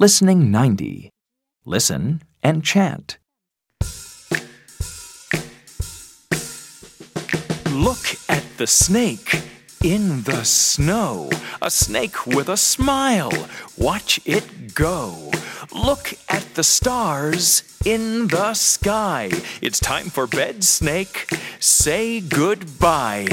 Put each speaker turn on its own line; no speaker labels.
Listening 90. Listen and chant. Look at the snake in the snow. A snake with a smile. Watch it go. Look at the stars in the sky. It's time for bed, snake. Say goodbye.